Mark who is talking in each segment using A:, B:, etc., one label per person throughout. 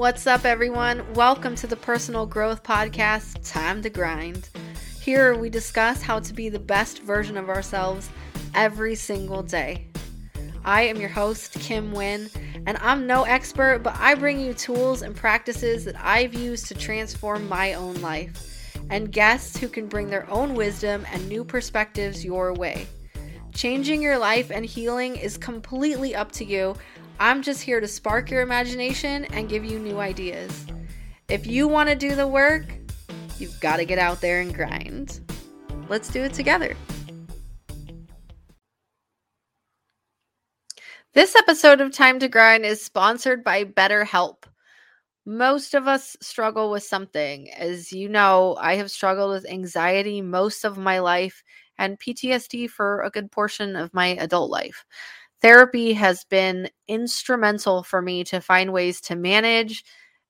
A: What's up, everyone? Welcome to the Personal Growth Podcast, Time to Grind. Here we discuss how to be the best version of ourselves every single day. I am your host, Kim Wynn, and I'm no expert, but I bring you tools and practices that I've used to transform my own life, and guests who can bring their own wisdom and new perspectives your way. Changing your life and healing is completely up to you. I'm just here to spark your imagination and give you new ideas. If you want to do the work, you've got to get out there and grind. Let's do it together. This episode of Time to Grind is sponsored by BetterHelp. Most of us struggle with something. As you know, I have struggled with anxiety most of my life and PTSD for a good portion of my adult life. Therapy has been instrumental for me to find ways to manage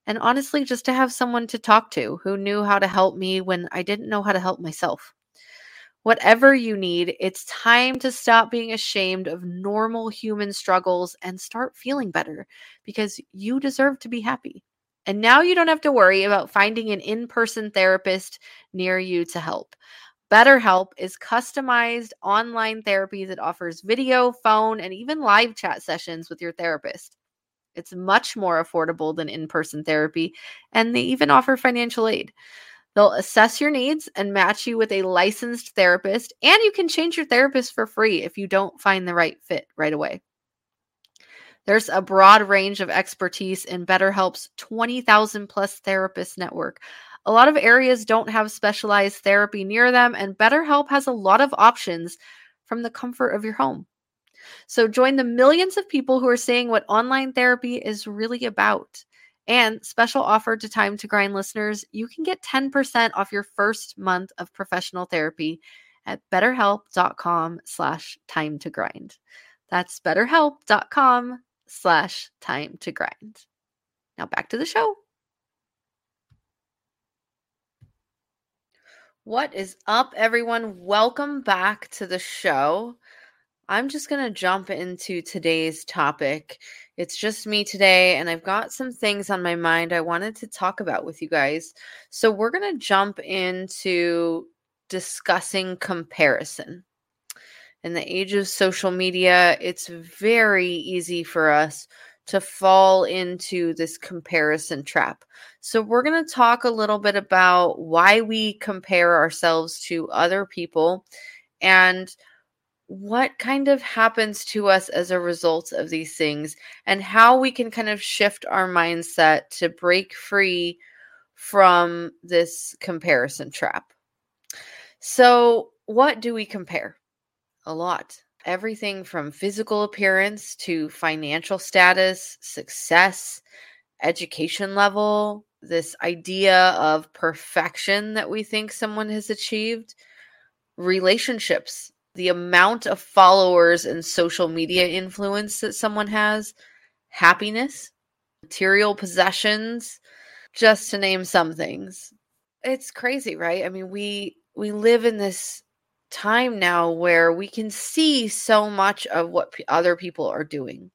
A: and honestly just to have someone to talk to who knew how to help me when I didn't know how to help myself. Whatever you need, it's time to stop being ashamed of normal human struggles and start feeling better because you deserve to be happy. And now you don't have to worry about finding an in person therapist near you to help. BetterHelp is customized online therapy that offers video, phone, and even live chat sessions with your therapist. It's much more affordable than in person therapy, and they even offer financial aid. They'll assess your needs and match you with a licensed therapist, and you can change your therapist for free if you don't find the right fit right away. There's a broad range of expertise in BetterHelp's 20,000 plus therapist network. A lot of areas don't have specialized therapy near them, and BetterHelp has a lot of options from the comfort of your home. So join the millions of people who are seeing what online therapy is really about. And special offer to Time to Grind listeners, you can get 10% off your first month of professional therapy at betterhelp.com slash time to grind. That's betterhelp.com slash time to grind. Now back to the show. What is up, everyone? Welcome back to the show. I'm just going to jump into today's topic. It's just me today, and I've got some things on my mind I wanted to talk about with you guys. So, we're going to jump into discussing comparison. In the age of social media, it's very easy for us to fall into this comparison trap. So, we're going to talk a little bit about why we compare ourselves to other people and what kind of happens to us as a result of these things and how we can kind of shift our mindset to break free from this comparison trap. So, what do we compare? A lot. Everything from physical appearance to financial status, success, education level, this idea of perfection that we think someone has achieved, relationships the amount of followers and social media influence that someone has, happiness, material possessions, just to name some things. It's crazy, right? I mean, we we live in this time now where we can see so much of what p- other people are doing.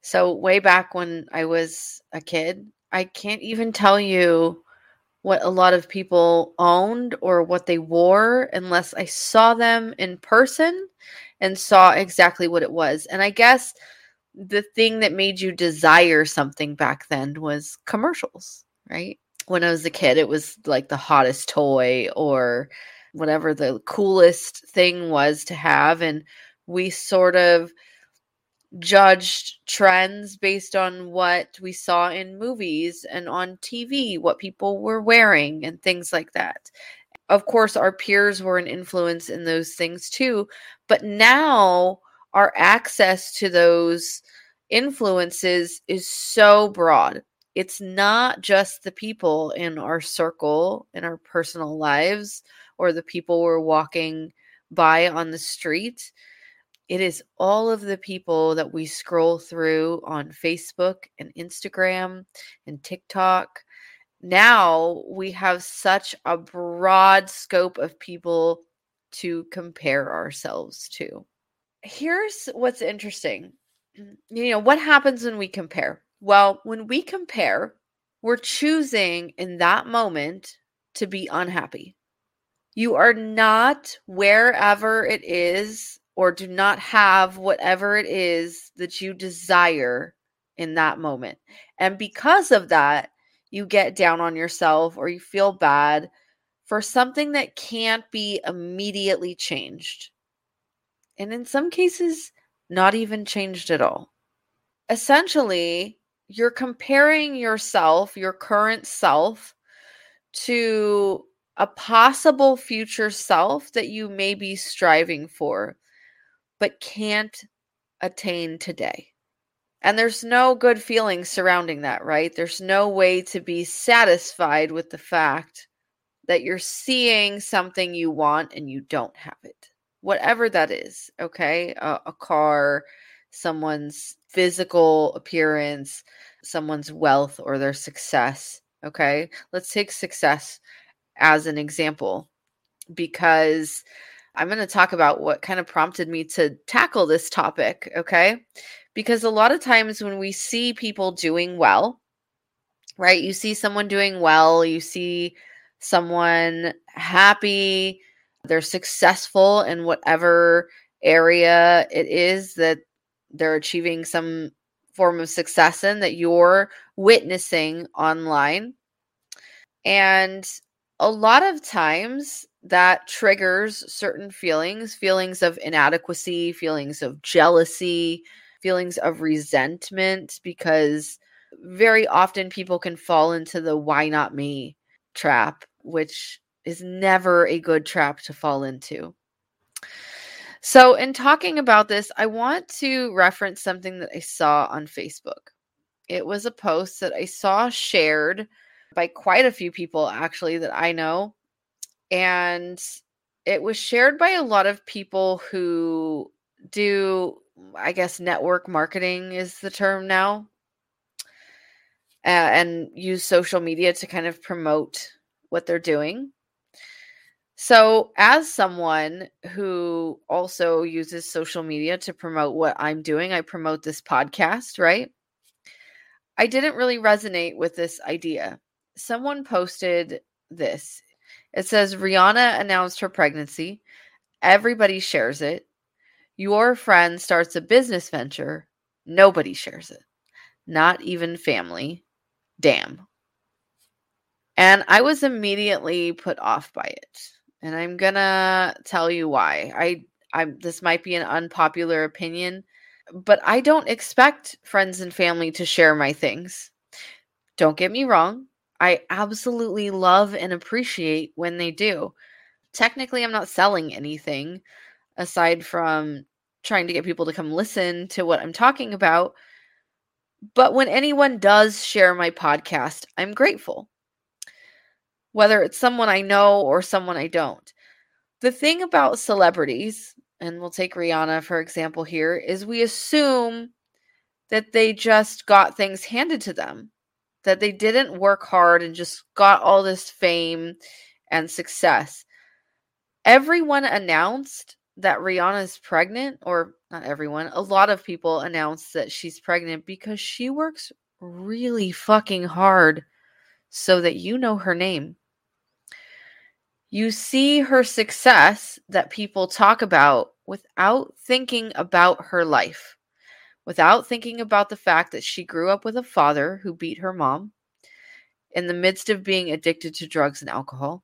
A: So way back when I was a kid, I can't even tell you what a lot of people owned or what they wore unless I saw them in person and saw exactly what it was. And I guess the thing that made you desire something back then was commercials, right? When I was a kid, it was like the hottest toy or whatever the coolest thing was to have. And we sort of judged trends based on what we saw in movies and on TV, what people were wearing, and things like that. Of course, our peers were an influence in those things too, but now our access to those influences is so broad. It's not just the people in our circle, in our personal lives, or the people we're walking by on the street it is all of the people that we scroll through on Facebook and Instagram and TikTok. Now we have such a broad scope of people to compare ourselves to. Here's what's interesting. You know, what happens when we compare? Well, when we compare, we're choosing in that moment to be unhappy. You are not wherever it is or do not have whatever it is that you desire in that moment. And because of that, you get down on yourself or you feel bad for something that can't be immediately changed. And in some cases, not even changed at all. Essentially, you're comparing yourself, your current self, to a possible future self that you may be striving for, but can't attain today. And there's no good feeling surrounding that, right? There's no way to be satisfied with the fact that you're seeing something you want and you don't have it. Whatever that is, okay? A, a car, someone's physical appearance, someone's wealth or their success, okay? Let's take success as an example because I'm going to talk about what kind of prompted me to tackle this topic, okay? Because a lot of times when we see people doing well, right? You see someone doing well, you see someone happy, they're successful in whatever area it is that they're achieving some form of success in that you're witnessing online. And a lot of times that triggers certain feelings feelings of inadequacy, feelings of jealousy, feelings of resentment, because very often people can fall into the why not me trap, which is never a good trap to fall into. So, in talking about this, I want to reference something that I saw on Facebook. It was a post that I saw shared by quite a few people, actually, that I know. And it was shared by a lot of people who do, I guess, network marketing is the term now, uh, and use social media to kind of promote what they're doing. So, as someone who also uses social media to promote what I'm doing, I promote this podcast, right? I didn't really resonate with this idea. Someone posted this. It says Rihanna announced her pregnancy. Everybody shares it. Your friend starts a business venture. Nobody shares it. Not even family. Damn. And I was immediately put off by it and I'm gonna tell you why. I I this might be an unpopular opinion, but I don't expect friends and family to share my things. Don't get me wrong. I absolutely love and appreciate when they do. Technically, I'm not selling anything aside from trying to get people to come listen to what I'm talking about. But when anyone does share my podcast, I'm grateful whether it's someone I know or someone I don't. The thing about celebrities, and we'll take Rihanna for example here, is we assume that they just got things handed to them, that they didn't work hard and just got all this fame and success. Everyone announced that Rihanna is pregnant, or not everyone, a lot of people announced that she's pregnant because she works really fucking hard so that you know her name you see her success that people talk about without thinking about her life, without thinking about the fact that she grew up with a father who beat her mom in the midst of being addicted to drugs and alcohol.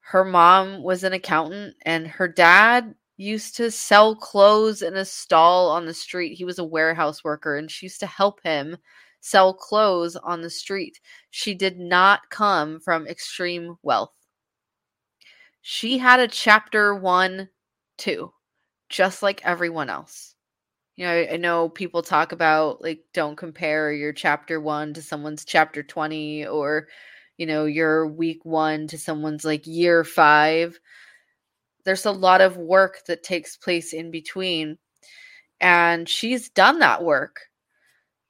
A: Her mom was an accountant, and her dad used to sell clothes in a stall on the street. He was a warehouse worker, and she used to help him sell clothes on the street. She did not come from extreme wealth she had a chapter one, two, just like everyone else. You know, I know people talk about like don't compare your chapter one to someone's chapter 20 or, you know, your week one to someone's like year five. There's a lot of work that takes place in between. And she's done that work.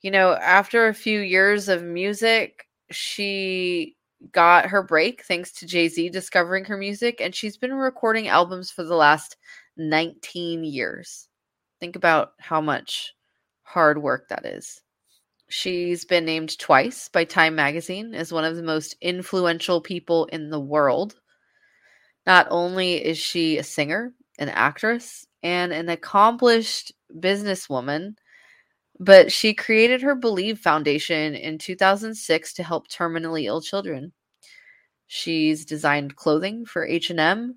A: You know, after a few years of music, she got her break thanks to Jay Z discovering her music, and she's been recording albums for the last 19 years. Think about how much hard work that is. She's been named twice by Time Magazine as one of the most influential people in the world. Not only is she a singer, an actress, and an accomplished businesswoman, but she created her Believe Foundation in 2006 to help terminally ill children. She's designed clothing for H&M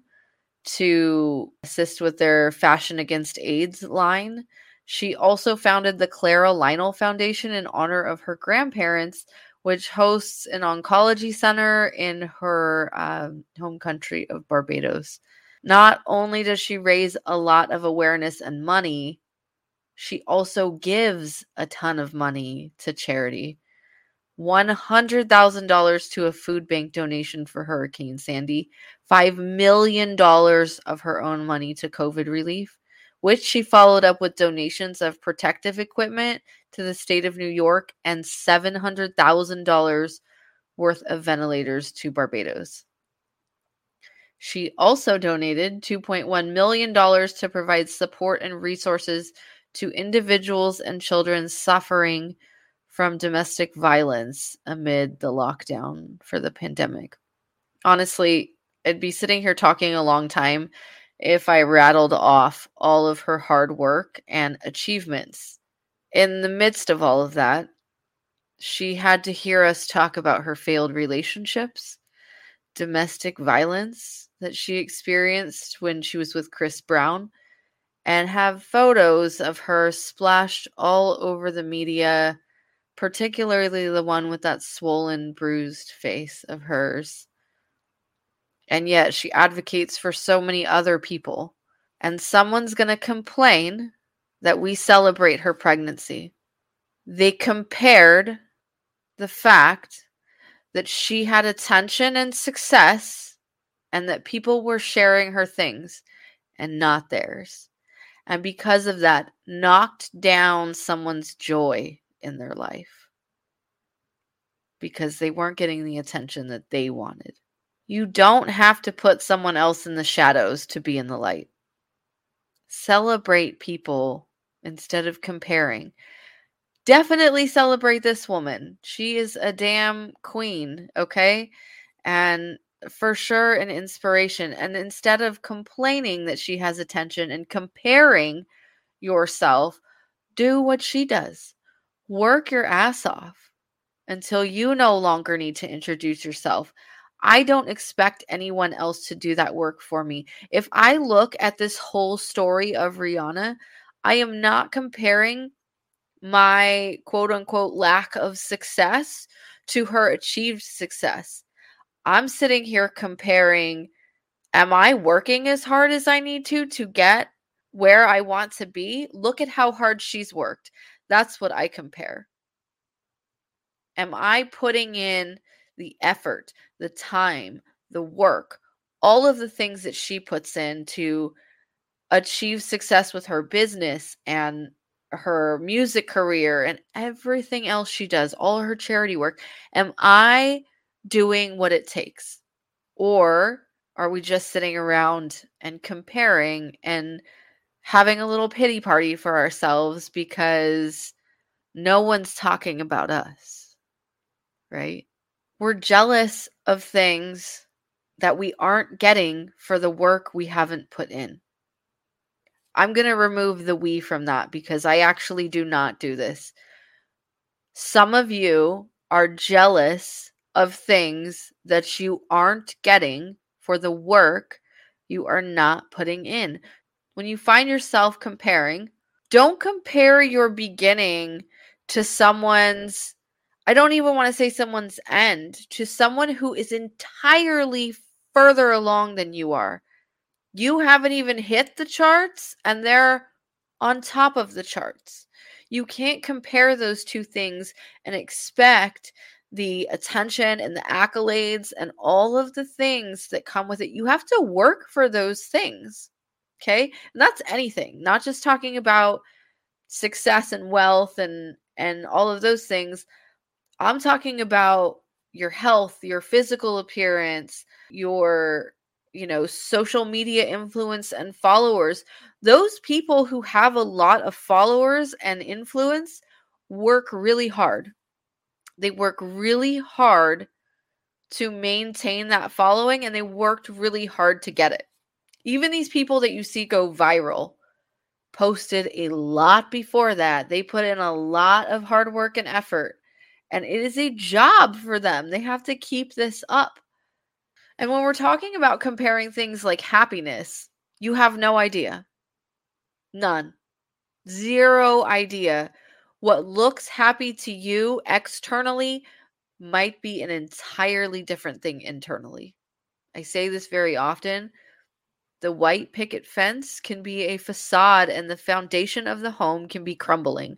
A: to assist with their Fashion Against AIDS line. She also founded the Clara Lionel Foundation in honor of her grandparents, which hosts an oncology center in her um, home country of Barbados. Not only does she raise a lot of awareness and money, she also gives a ton of money to charity. $100,000 to a food bank donation for Hurricane Sandy, $5 million of her own money to COVID relief, which she followed up with donations of protective equipment to the state of New York and $700,000 worth of ventilators to Barbados. She also donated $2.1 million to provide support and resources to individuals and children suffering from domestic violence amid the lockdown for the pandemic. Honestly, I'd be sitting here talking a long time if I rattled off all of her hard work and achievements. In the midst of all of that, she had to hear us talk about her failed relationships, domestic violence that she experienced when she was with Chris Brown, and have photos of her splashed all over the media particularly the one with that swollen, bruised face of hers. And yet she advocates for so many other people. And someone's going to complain that we celebrate her pregnancy. They compared the fact that she had attention and success and that people were sharing her things and not theirs. And because of that, knocked down someone's joy in their life because they weren't getting the attention that they wanted. You don't have to put someone else in the shadows to be in the light. Celebrate people instead of comparing. Definitely celebrate this woman. She is a damn queen, okay? And for sure an inspiration. And instead of complaining that she has attention and comparing yourself, do what she does work your ass off until you no longer need to introduce yourself. I don't expect anyone else to do that work for me. If I look at this whole story of Rihanna, I am not comparing my quote unquote lack of success to her achieved success. I'm sitting here comparing am I working as hard as I need to to get where I want to be? Look at how hard she's worked. That's what I compare. Am I putting in the effort, the time, the work, all of the things that she puts in to achieve success with her business and her music career and everything else she does, all her charity work? Am I doing what it takes? Or are we just sitting around and comparing and having a little pity party for ourselves because no one's talking about us, right? We're jealous of things that we aren't getting for the work we haven't put in. I'm going to remove the we from that because I actually do not do this. Some of you are jealous of things that you aren't getting for the work you are not putting in when you find yourself comparing, don't compare your beginning to someone's, I don't even want to say someone's end, to someone who is entirely further along than you are. You haven't even hit the charts and they're on top of the charts. You can't compare those two things and expect the attention and the accolades and all of the things that come with it. You have to work for those things. Okay. And that's anything, not just talking about success and wealth and and all of those things. I'm talking about your health, your physical appearance, your you know, social media influence and followers. Those people who have a lot of followers and influence work really hard. They work really hard to maintain that following and they worked really hard to get it. Even these people that you see go viral posted a lot before that. They put in a lot of hard work and effort, and it is a job for them. They have to keep this up. And when we're talking about comparing things like happiness, you have no idea. None. Zero idea. What looks happy to you externally might be an entirely different thing internally. I say this very often. The white picket fence can be a facade, and the foundation of the home can be crumbling.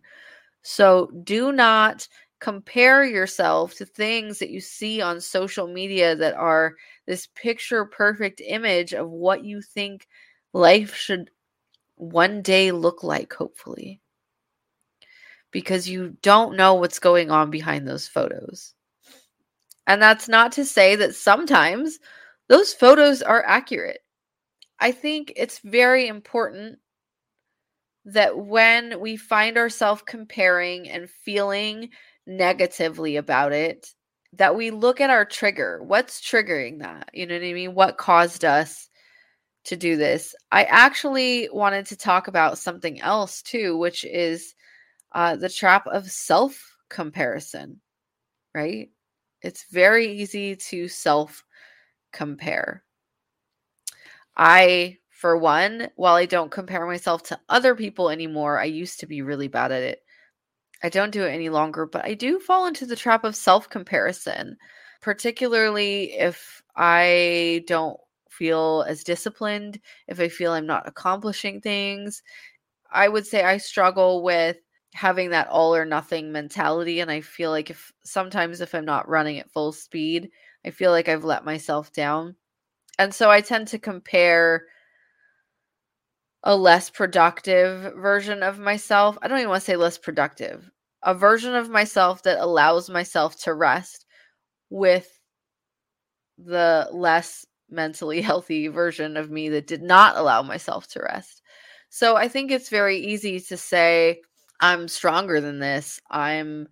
A: So do not compare yourself to things that you see on social media that are this picture perfect image of what you think life should one day look like, hopefully. Because you don't know what's going on behind those photos. And that's not to say that sometimes those photos are accurate. I think it's very important that when we find ourselves comparing and feeling negatively about it, that we look at our trigger. What's triggering that? You know what I mean? What caused us to do this? I actually wanted to talk about something else too, which is uh, the trap of self comparison, right? It's very easy to self compare. I, for one, while I don't compare myself to other people anymore, I used to be really bad at it. I don't do it any longer, but I do fall into the trap of self comparison, particularly if I don't feel as disciplined, if I feel I'm not accomplishing things. I would say I struggle with having that all or nothing mentality. And I feel like if sometimes if I'm not running at full speed, I feel like I've let myself down. And so I tend to compare a less productive version of myself. I don't even want to say less productive, a version of myself that allows myself to rest with the less mentally healthy version of me that did not allow myself to rest. So I think it's very easy to say I'm stronger than this. I'm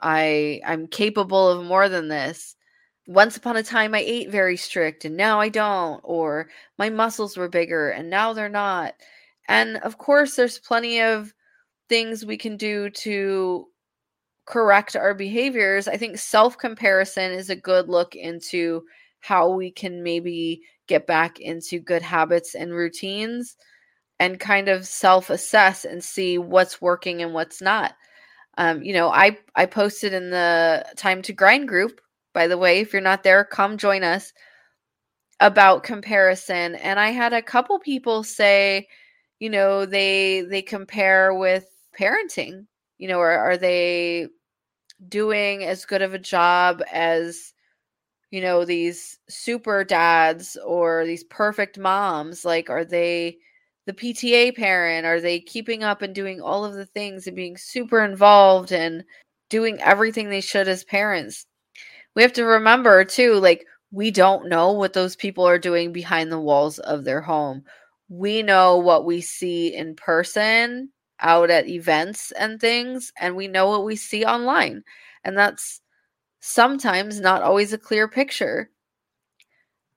A: I I'm capable of more than this once upon a time I ate very strict and now I don't, or my muscles were bigger and now they're not. And of course, there's plenty of things we can do to correct our behaviors. I think self comparison is a good look into how we can maybe get back into good habits and routines and kind of self assess and see what's working and what's not. Um, you know, I I posted in the time to grind group by the way. If you're not there, come join us about comparison. And I had a couple people say, you know, they they compare with parenting. You know, are, are they doing as good of a job as you know these super dads or these perfect moms like are they the PTA parent are they keeping up and doing all of the things and being super involved and doing everything they should as parents we have to remember too like we don't know what those people are doing behind the walls of their home. We know what we see in person out at events and things and we know what we see online. And that's sometimes not always a clear picture.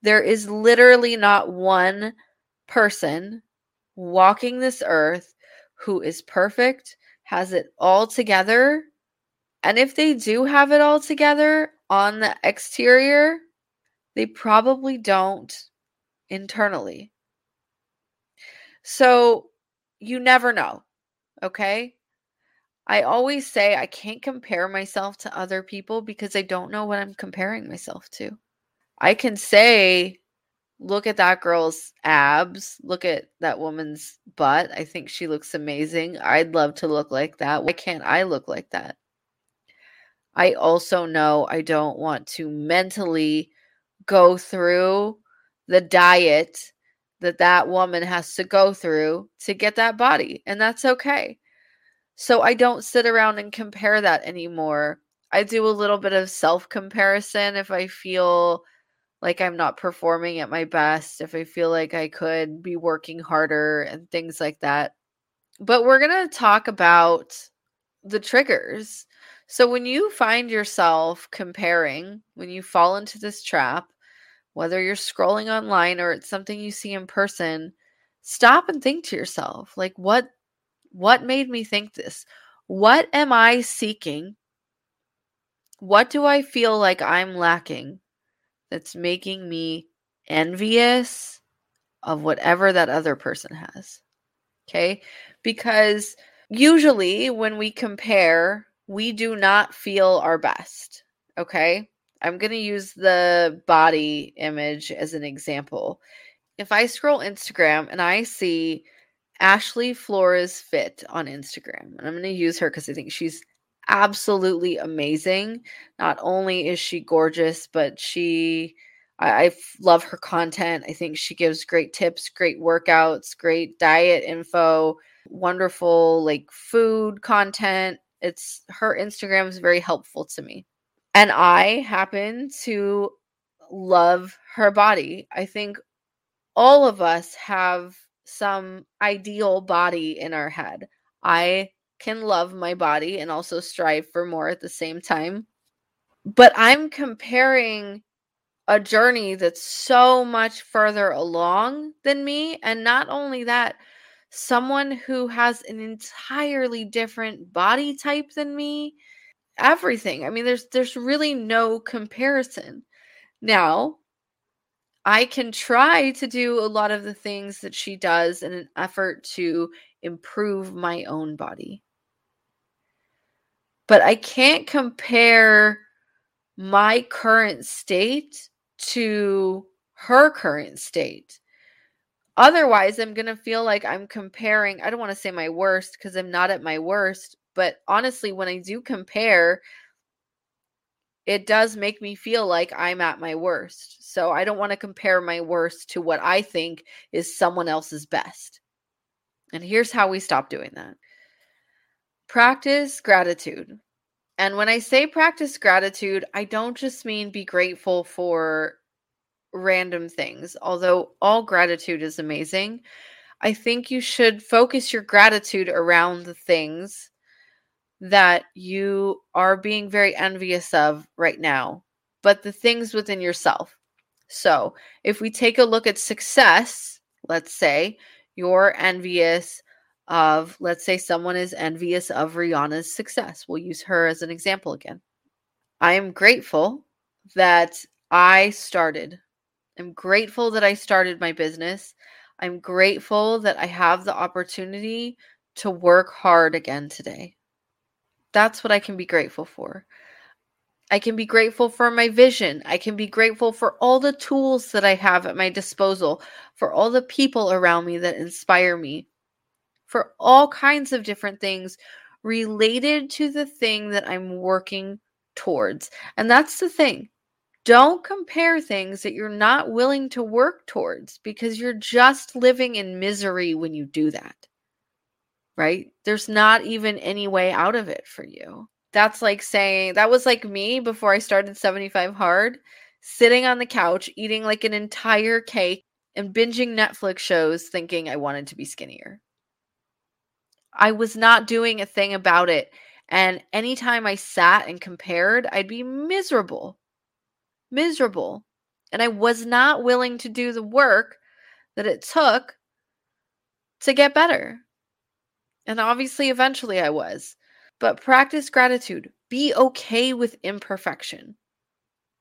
A: There is literally not one person walking this earth who is perfect has it all together and if they do have it all together on the exterior, they probably don't internally. So you never know. Okay. I always say I can't compare myself to other people because I don't know what I'm comparing myself to. I can say, look at that girl's abs, look at that woman's butt. I think she looks amazing. I'd love to look like that. Why can't I look like that? I also know I don't want to mentally go through the diet that that woman has to go through to get that body, and that's okay. So I don't sit around and compare that anymore. I do a little bit of self comparison if I feel like I'm not performing at my best, if I feel like I could be working harder and things like that. But we're going to talk about the triggers. So when you find yourself comparing, when you fall into this trap, whether you're scrolling online or it's something you see in person, stop and think to yourself, like what what made me think this? What am I seeking? What do I feel like I'm lacking that's making me envious of whatever that other person has? Okay? Because usually when we compare, we do not feel our best. Okay? I'm going to use the body image as an example. If I scroll Instagram and I see Ashley Flores Fit on Instagram, and I'm going to use her because I think she's absolutely amazing. Not only is she gorgeous, but she, I, I love her content. I think she gives great tips, great workouts, great diet info, wonderful like food content. It's her Instagram is very helpful to me. And I happen to love her body. I think all of us have some ideal body in our head. I can love my body and also strive for more at the same time. But I'm comparing a journey that's so much further along than me. And not only that, someone who has an entirely different body type than me everything. I mean, there's there's really no comparison. Now, I can try to do a lot of the things that she does in an effort to improve my own body. But I can't compare my current state to her current state. Otherwise, I'm going to feel like I'm comparing. I don't want to say my worst because I'm not at my worst, but honestly, when I do compare, it does make me feel like I'm at my worst. So I don't want to compare my worst to what I think is someone else's best. And here's how we stop doing that practice gratitude. And when I say practice gratitude, I don't just mean be grateful for random things, although all gratitude is amazing. I think you should focus your gratitude around the things that you are being very envious of right now, but the things within yourself. So, if we take a look at success, let's say you're envious of, let's say someone is envious of Rihanna's success. We'll use her as an example again. I am grateful that I started. I'm grateful that I started my business. I'm grateful that I have the opportunity to work hard again today. That's what I can be grateful for. I can be grateful for my vision. I can be grateful for all the tools that I have at my disposal, for all the people around me that inspire me, for all kinds of different things related to the thing that I'm working towards. And that's the thing. Don't compare things that you're not willing to work towards because you're just living in misery when you do that right? There's not even any way out of it for you. That's like saying, that was like me before I started 75 Hard, sitting on the couch, eating like an entire cake and binging Netflix shows, thinking I wanted to be skinnier. I was not doing a thing about it. And anytime I sat and compared, I'd be miserable. Miserable. And I was not willing to do the work that it took to get better. And obviously, eventually I was. But practice gratitude. Be okay with imperfection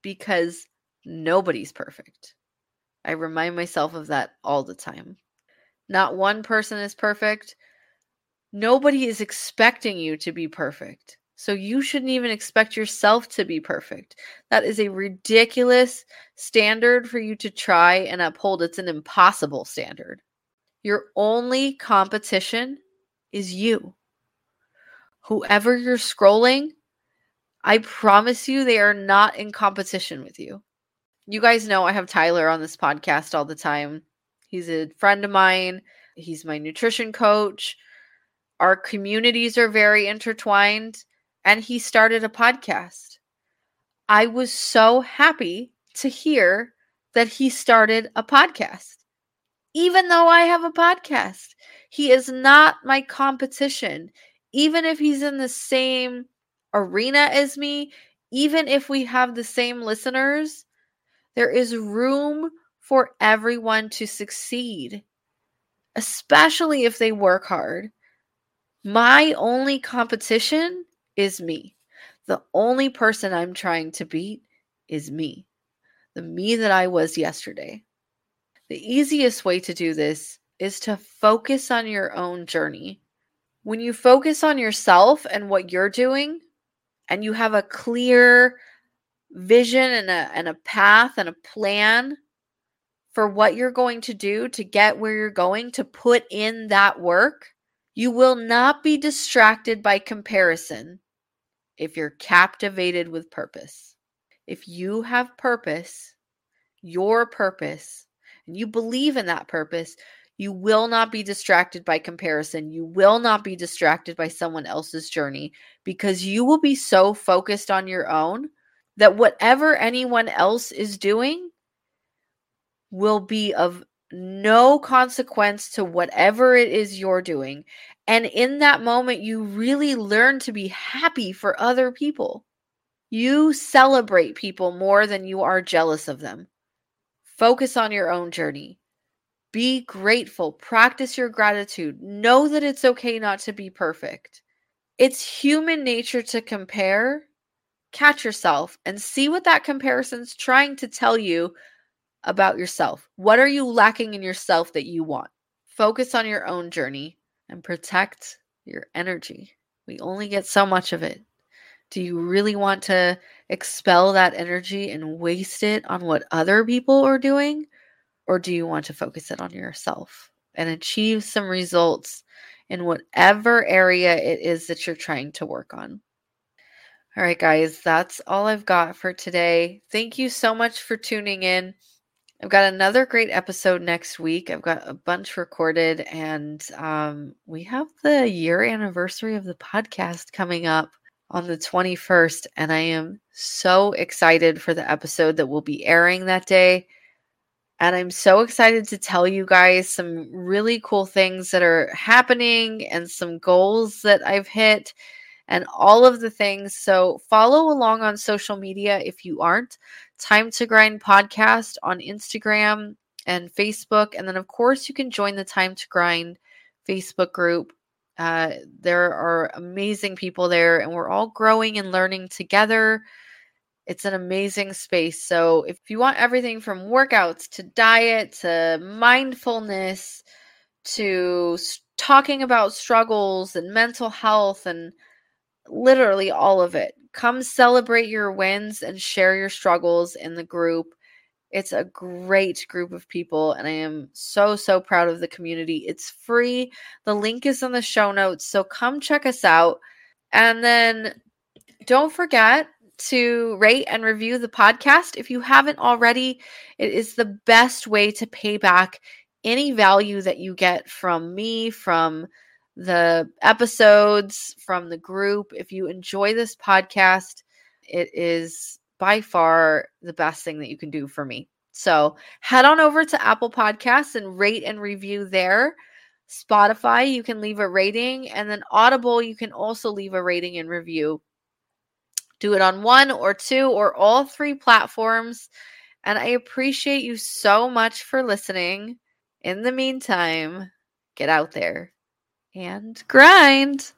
A: because nobody's perfect. I remind myself of that all the time. Not one person is perfect. Nobody is expecting you to be perfect. So you shouldn't even expect yourself to be perfect. That is a ridiculous standard for you to try and uphold. It's an impossible standard. Your only competition is you. Whoever you're scrolling, I promise you they are not in competition with you. You guys know I have Tyler on this podcast all the time. He's a friend of mine, he's my nutrition coach. Our communities are very intertwined, and he started a podcast. I was so happy to hear that he started a podcast, even though I have a podcast. He is not my competition. even if he's in the same arena as me, even if we have the same listeners, there is room for everyone to succeed, especially if they work hard. My only competition is me. The only person I'm trying to beat is me, the me that I was yesterday. The easiest way to do this is to focus on your own journey. When you focus on yourself and what you're doing, and you have a clear vision and a, and a path and a plan for what you're going to do to get where you're going, to put in that work, you will not be distracted by comparison if you're captivated with purpose. If you have purpose, your purpose, and you believe in that purpose, you will not be distracted by comparison. You will not be distracted by someone else's journey because you will be so focused on your own that whatever anyone else is doing will be of no consequence to whatever it is you're doing. And in that moment, you really learn to be happy for other people. You celebrate people more than you are jealous of them. Focus on your own journey. Be grateful. Practice your gratitude. Know that it's okay not to be perfect. It's human nature to compare. Catch yourself and see what that comparison's trying to tell you about yourself. What are you lacking in yourself that you want? Focus on your own journey and protect your energy. We only get so much of it. Do you really want to expel that energy and waste it on what other people are doing? Or do you want to focus it on yourself and achieve some results in whatever area it is that you're trying to work on? All right, guys, that's all I've got for today. Thank you so much for tuning in. I've got another great episode next week. I've got a bunch recorded, and um, we have the year anniversary of the podcast coming up on the 21st. And I am so excited for the episode that will be airing that day. And I'm so excited to tell you guys some really cool things that are happening and some goals that I've hit and all of the things. So follow along on social media if you aren't. Time to Grind podcast on Instagram and Facebook. And then, of course, you can join the Time to Grind Facebook group. Uh, there are amazing people there, and we're all growing and learning together. It's an amazing space. So, if you want everything from workouts to diet to mindfulness to talking about struggles and mental health and literally all of it. Come celebrate your wins and share your struggles in the group. It's a great group of people, and I am so, so proud of the community. It's free. The link is in the show notes. So come check us out. And then don't forget to rate and review the podcast. If you haven't already, it is the best way to pay back any value that you get from me, from the episodes from the group. If you enjoy this podcast, it is by far the best thing that you can do for me. So head on over to Apple Podcasts and rate and review there. Spotify, you can leave a rating. And then Audible, you can also leave a rating and review. Do it on one or two or all three platforms. And I appreciate you so much for listening. In the meantime, get out there and grind.